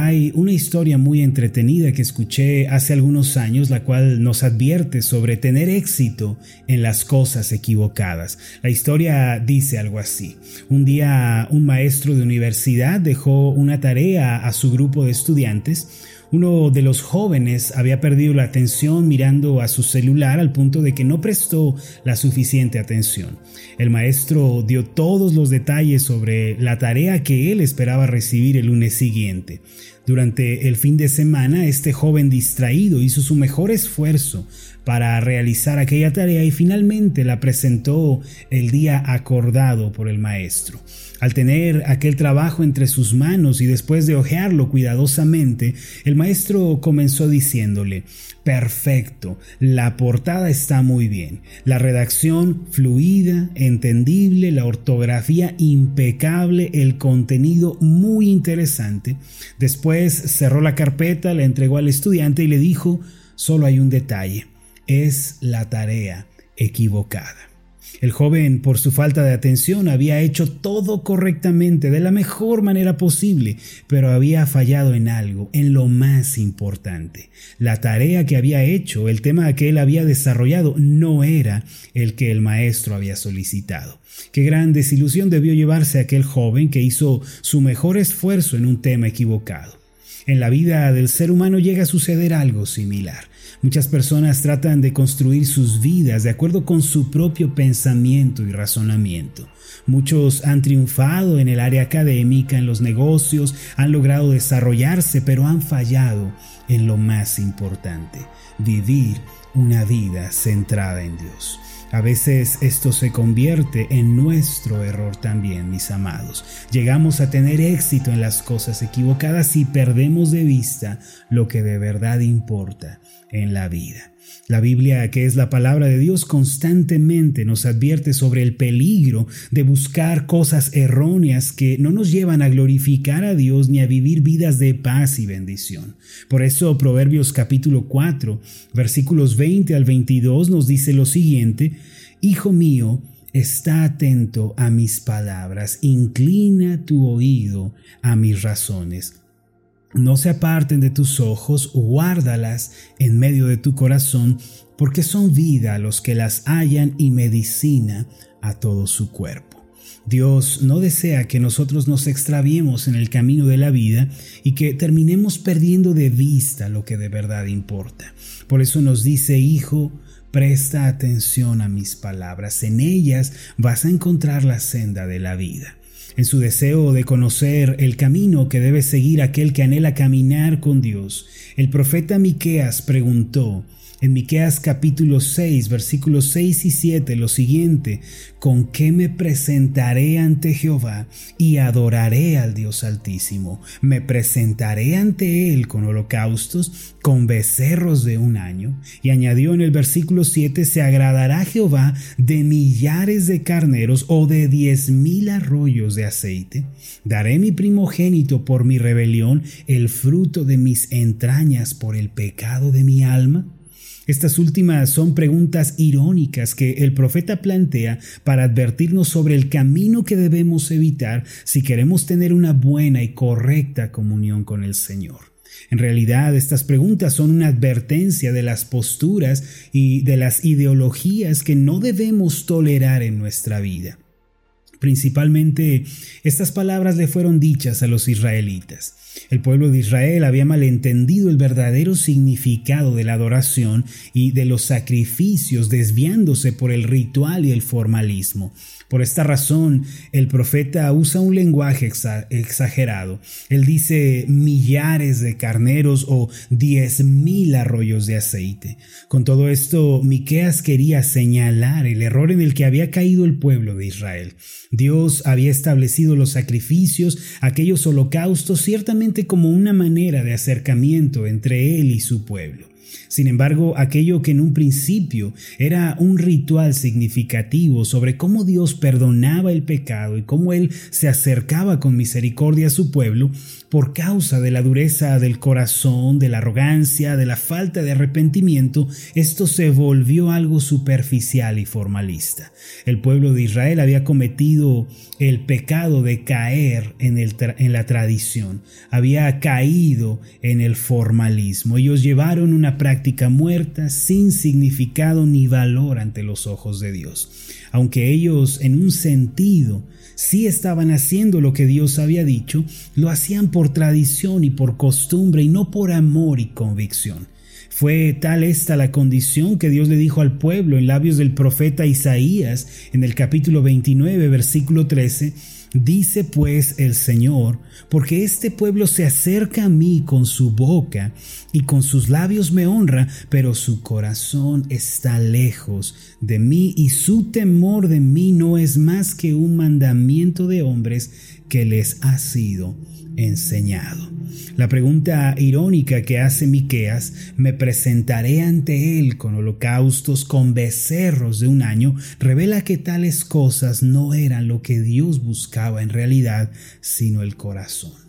Hay una historia muy entretenida que escuché hace algunos años, la cual nos advierte sobre tener éxito en las cosas equivocadas. La historia dice algo así. Un día un maestro de universidad dejó una tarea a su grupo de estudiantes uno de los jóvenes había perdido la atención mirando a su celular al punto de que no prestó la suficiente atención. El maestro dio todos los detalles sobre la tarea que él esperaba recibir el lunes siguiente. Durante el fin de semana, este joven distraído hizo su mejor esfuerzo para realizar aquella tarea y finalmente la presentó el día acordado por el maestro. Al tener aquel trabajo entre sus manos y después de hojearlo cuidadosamente, el maestro comenzó diciéndole, perfecto, la portada está muy bien, la redacción fluida, entendible, la ortografía impecable, el contenido muy interesante. Después cerró la carpeta, la entregó al estudiante y le dijo, solo hay un detalle, es la tarea equivocada. El joven, por su falta de atención, había hecho todo correctamente, de la mejor manera posible, pero había fallado en algo, en lo más importante. La tarea que había hecho, el tema que él había desarrollado, no era el que el maestro había solicitado. Qué gran desilusión debió llevarse aquel joven que hizo su mejor esfuerzo en un tema equivocado. En la vida del ser humano llega a suceder algo similar. Muchas personas tratan de construir sus vidas de acuerdo con su propio pensamiento y razonamiento. Muchos han triunfado en el área académica, en los negocios, han logrado desarrollarse, pero han fallado en lo más importante, vivir una vida centrada en Dios. A veces esto se convierte en nuestro error también, mis amados. Llegamos a tener éxito en las cosas equivocadas y perdemos de vista lo que de verdad importa en la vida. La Biblia, que es la palabra de Dios, constantemente nos advierte sobre el peligro de buscar cosas erróneas que no nos llevan a glorificar a Dios ni a vivir vidas de paz y bendición. Por eso Proverbios capítulo 4, versículos 20 al 22 nos dice lo siguiente, Hijo mío, Está atento a mis palabras, inclina tu oído a mis razones. No se aparten de tus ojos, guárdalas en medio de tu corazón, porque son vida los que las hallan y medicina a todo su cuerpo. Dios no desea que nosotros nos extraviemos en el camino de la vida y que terminemos perdiendo de vista lo que de verdad importa. Por eso nos dice, Hijo, presta atención a mis palabras, en ellas vas a encontrar la senda de la vida en su deseo de conocer el camino que debe seguir aquel que anhela caminar con Dios, el profeta Miqueas preguntó: en Miqueas capítulo 6, versículos 6 y 7 lo siguiente, ¿con qué me presentaré ante Jehová y adoraré al Dios Altísimo? Me presentaré ante él con holocaustos, con becerros de un año. Y añadió en el versículo 7, se agradará Jehová de millares de carneros o de diez mil arroyos de aceite. Daré mi primogénito por mi rebelión, el fruto de mis entrañas por el pecado de mi alma. Estas últimas son preguntas irónicas que el profeta plantea para advertirnos sobre el camino que debemos evitar si queremos tener una buena y correcta comunión con el Señor. En realidad, estas preguntas son una advertencia de las posturas y de las ideologías que no debemos tolerar en nuestra vida. Principalmente, estas palabras le fueron dichas a los israelitas. El pueblo de Israel había malentendido el verdadero significado de la adoración y de los sacrificios, desviándose por el ritual y el formalismo. Por esta razón, el profeta usa un lenguaje exagerado. Él dice millares de carneros o diez mil arroyos de aceite. Con todo esto, Miqueas quería señalar el error en el que había caído el pueblo de Israel. Dios había establecido los sacrificios, aquellos holocaustos, ciertamente como una manera de acercamiento entre él y su pueblo. Sin embargo, aquello que en un principio era un ritual significativo sobre cómo Dios perdonaba el pecado y cómo Él se acercaba con misericordia a su pueblo, por causa de la dureza del corazón, de la arrogancia, de la falta de arrepentimiento, esto se volvió algo superficial y formalista. El pueblo de Israel había cometido el pecado de caer en, la tradición, había caído en el formalismo. Ellos llevaron una práctica muerta sin significado ni valor ante los ojos de Dios. Aunque ellos en un sentido si estaban haciendo lo que Dios había dicho, lo hacían por tradición y por costumbre y no por amor y convicción. Fue tal esta la condición que Dios le dijo al pueblo en labios del profeta Isaías en el capítulo 29, versículo 13, Dice pues el Señor, porque este pueblo se acerca a mí con su boca y con sus labios me honra, pero su corazón está lejos de mí y su temor de mí no es más que un mandamiento de hombres que les ha sido enseñado. La pregunta irónica que hace Miqueas, me presentaré ante él con holocaustos, con becerros de un año, revela que tales cosas no eran lo que Dios buscaba en realidad, sino el corazón.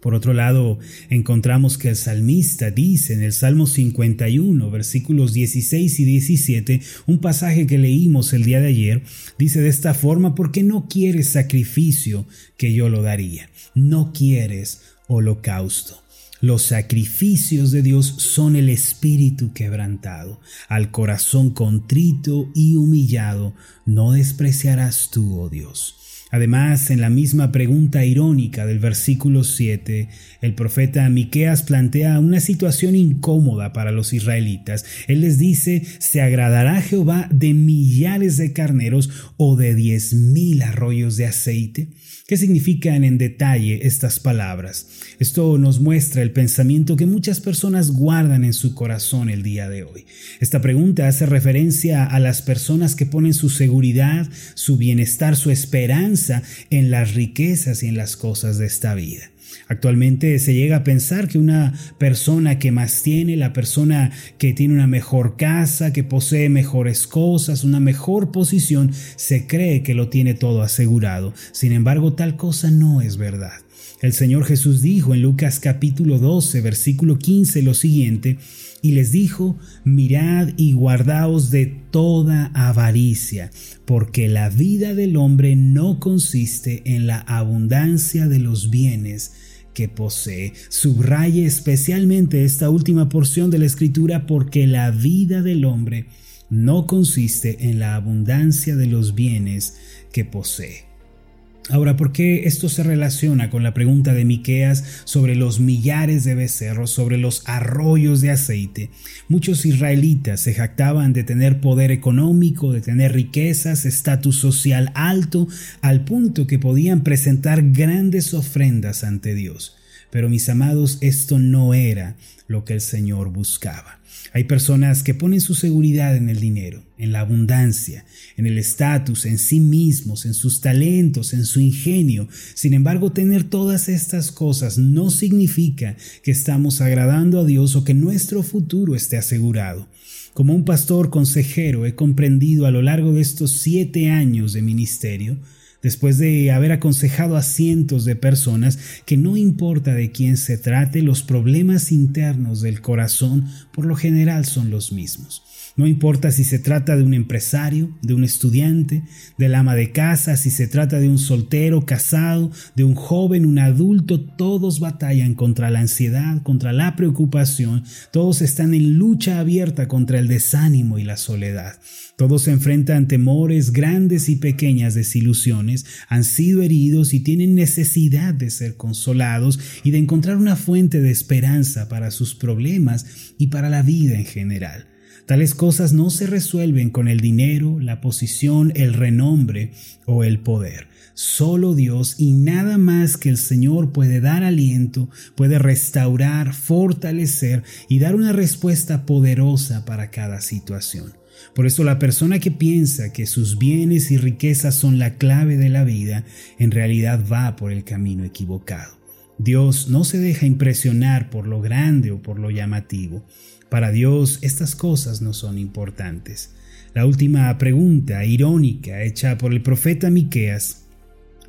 Por otro lado, encontramos que el salmista dice en el Salmo 51, versículos 16 y 17, un pasaje que leímos el día de ayer, dice de esta forma, porque no quieres sacrificio que yo lo daría, no quieres holocausto. Los sacrificios de Dios son el espíritu quebrantado. Al corazón contrito y humillado no despreciarás tú, oh Dios. Además, en la misma pregunta irónica del versículo 7, el profeta Miqueas plantea una situación incómoda para los israelitas. Él les dice: ¿Se agradará Jehová de millares de carneros o de diez mil arroyos de aceite? ¿Qué significan en detalle estas palabras? Esto nos muestra el pensamiento que muchas personas guardan en su corazón el día de hoy. Esta pregunta hace referencia a las personas que ponen su seguridad, su bienestar, su esperanza en las riquezas y en las cosas de esta vida. Actualmente se llega a pensar que una persona que más tiene, la persona que tiene una mejor casa, que posee mejores cosas, una mejor posición, se cree que lo tiene todo asegurado. Sin embargo, tal cosa no es verdad. El Señor Jesús dijo en Lucas capítulo 12, versículo 15 lo siguiente, y les dijo, mirad y guardaos de toda avaricia, porque la vida del hombre no consiste en la abundancia de los bienes que posee. Subraye especialmente esta última porción de la escritura porque la vida del hombre no consiste en la abundancia de los bienes que posee. Ahora, ¿por qué esto se relaciona con la pregunta de Miqueas sobre los millares de becerros, sobre los arroyos de aceite? Muchos israelitas se jactaban de tener poder económico, de tener riquezas, estatus social alto, al punto que podían presentar grandes ofrendas ante Dios. Pero mis amados, esto no era lo que el Señor buscaba. Hay personas que ponen su seguridad en el dinero, en la abundancia, en el estatus, en sí mismos, en sus talentos, en su ingenio. Sin embargo, tener todas estas cosas no significa que estamos agradando a Dios o que nuestro futuro esté asegurado. Como un pastor consejero he comprendido a lo largo de estos siete años de ministerio, después de haber aconsejado a cientos de personas que no importa de quién se trate, los problemas internos del corazón por lo general son los mismos. No importa si se trata de un empresario, de un estudiante, del ama de casa, si se trata de un soltero, casado, de un joven, un adulto, todos batallan contra la ansiedad, contra la preocupación, todos están en lucha abierta contra el desánimo y la soledad. Todos se enfrentan temores grandes y pequeñas desilusiones, han sido heridos y tienen necesidad de ser consolados y de encontrar una fuente de esperanza para sus problemas y para la vida en general. Tales cosas no se resuelven con el dinero, la posición, el renombre o el poder. Solo Dios y nada más que el Señor puede dar aliento, puede restaurar, fortalecer y dar una respuesta poderosa para cada situación. Por eso la persona que piensa que sus bienes y riquezas son la clave de la vida, en realidad va por el camino equivocado. Dios no se deja impresionar por lo grande o por lo llamativo. Para Dios estas cosas no son importantes. La última pregunta irónica hecha por el profeta Miqueas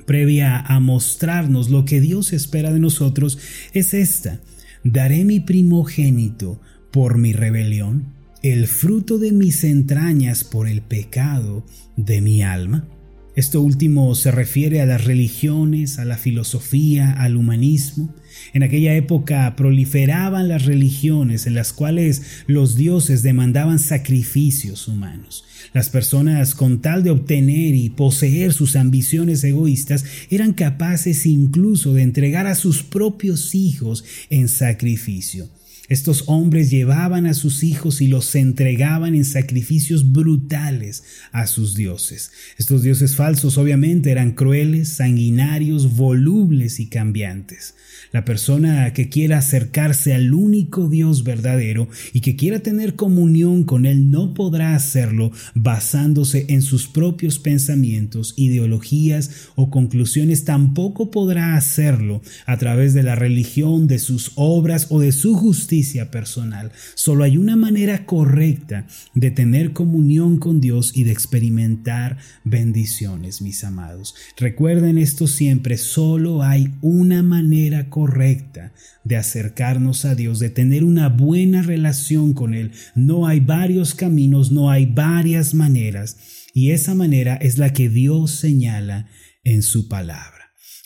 previa a mostrarnos lo que Dios espera de nosotros es esta: ¿Daré mi primogénito por mi rebelión, el fruto de mis entrañas por el pecado de mi alma? Esto último se refiere a las religiones, a la filosofía, al humanismo. En aquella época proliferaban las religiones en las cuales los dioses demandaban sacrificios humanos. Las personas, con tal de obtener y poseer sus ambiciones egoístas, eran capaces incluso de entregar a sus propios hijos en sacrificio. Estos hombres llevaban a sus hijos y los entregaban en sacrificios brutales a sus dioses. Estos dioses falsos obviamente eran crueles, sanguinarios, volubles y cambiantes. La persona que quiera acercarse al único Dios verdadero y que quiera tener comunión con Él no podrá hacerlo basándose en sus propios pensamientos, ideologías o conclusiones. Tampoco podrá hacerlo a través de la religión, de sus obras o de su justicia personal. Solo hay una manera correcta de tener comunión con Dios y de experimentar bendiciones, mis amados. Recuerden esto siempre, solo hay una manera correcta correcta de acercarnos a Dios, de tener una buena relación con Él. No hay varios caminos, no hay varias maneras. Y esa manera es la que Dios señala en su palabra.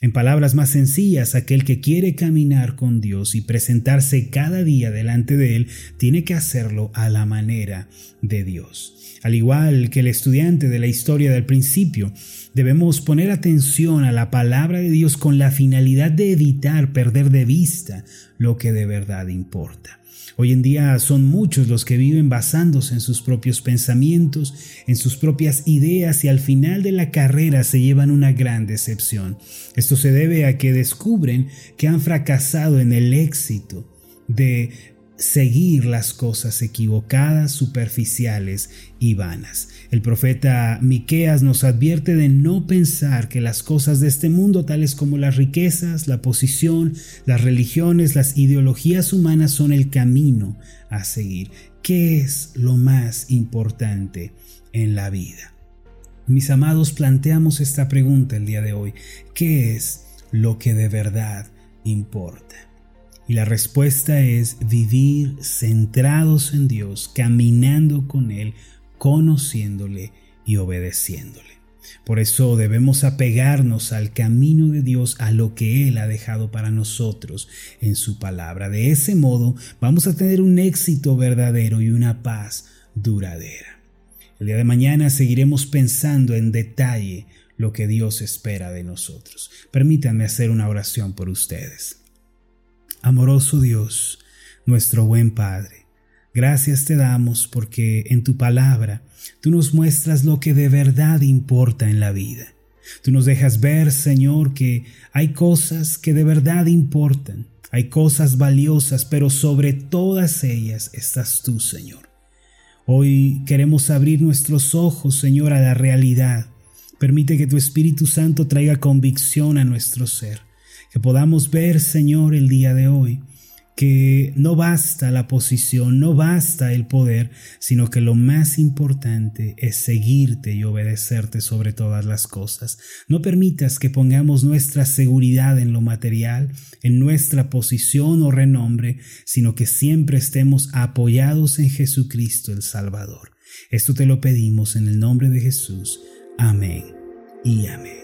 En palabras más sencillas, aquel que quiere caminar con Dios y presentarse cada día delante de Él, tiene que hacerlo a la manera de Dios. Al igual que el estudiante de la historia del principio, debemos poner atención a la palabra de Dios con la finalidad de evitar perder de vista lo que de verdad importa. Hoy en día son muchos los que viven basándose en sus propios pensamientos, en sus propias ideas y al final de la carrera se llevan una gran decepción. Esto se debe a que descubren que han fracasado en el éxito de seguir las cosas equivocadas, superficiales y vanas. El profeta Miqueas nos advierte de no pensar que las cosas de este mundo, tales como las riquezas, la posición, las religiones, las ideologías humanas, son el camino a seguir. ¿Qué es lo más importante en la vida? Mis amados, planteamos esta pregunta el día de hoy. ¿Qué es lo que de verdad importa? Y la respuesta es vivir centrados en Dios, caminando con Él, conociéndole y obedeciéndole. Por eso debemos apegarnos al camino de Dios, a lo que Él ha dejado para nosotros en su palabra. De ese modo vamos a tener un éxito verdadero y una paz duradera. El día de mañana seguiremos pensando en detalle lo que Dios espera de nosotros. Permítanme hacer una oración por ustedes. Amoroso Dios, nuestro buen Padre, gracias te damos porque en tu palabra tú nos muestras lo que de verdad importa en la vida. Tú nos dejas ver, Señor, que hay cosas que de verdad importan, hay cosas valiosas, pero sobre todas ellas estás tú, Señor. Hoy queremos abrir nuestros ojos, Señor, a la realidad. Permite que tu Espíritu Santo traiga convicción a nuestro ser que podamos ver, Señor, el día de hoy, que no basta la posición, no basta el poder, sino que lo más importante es seguirte y obedecerte sobre todas las cosas. No permitas que pongamos nuestra seguridad en lo material, en nuestra posición o renombre, sino que siempre estemos apoyados en Jesucristo el Salvador. Esto te lo pedimos en el nombre de Jesús. Amén y amén.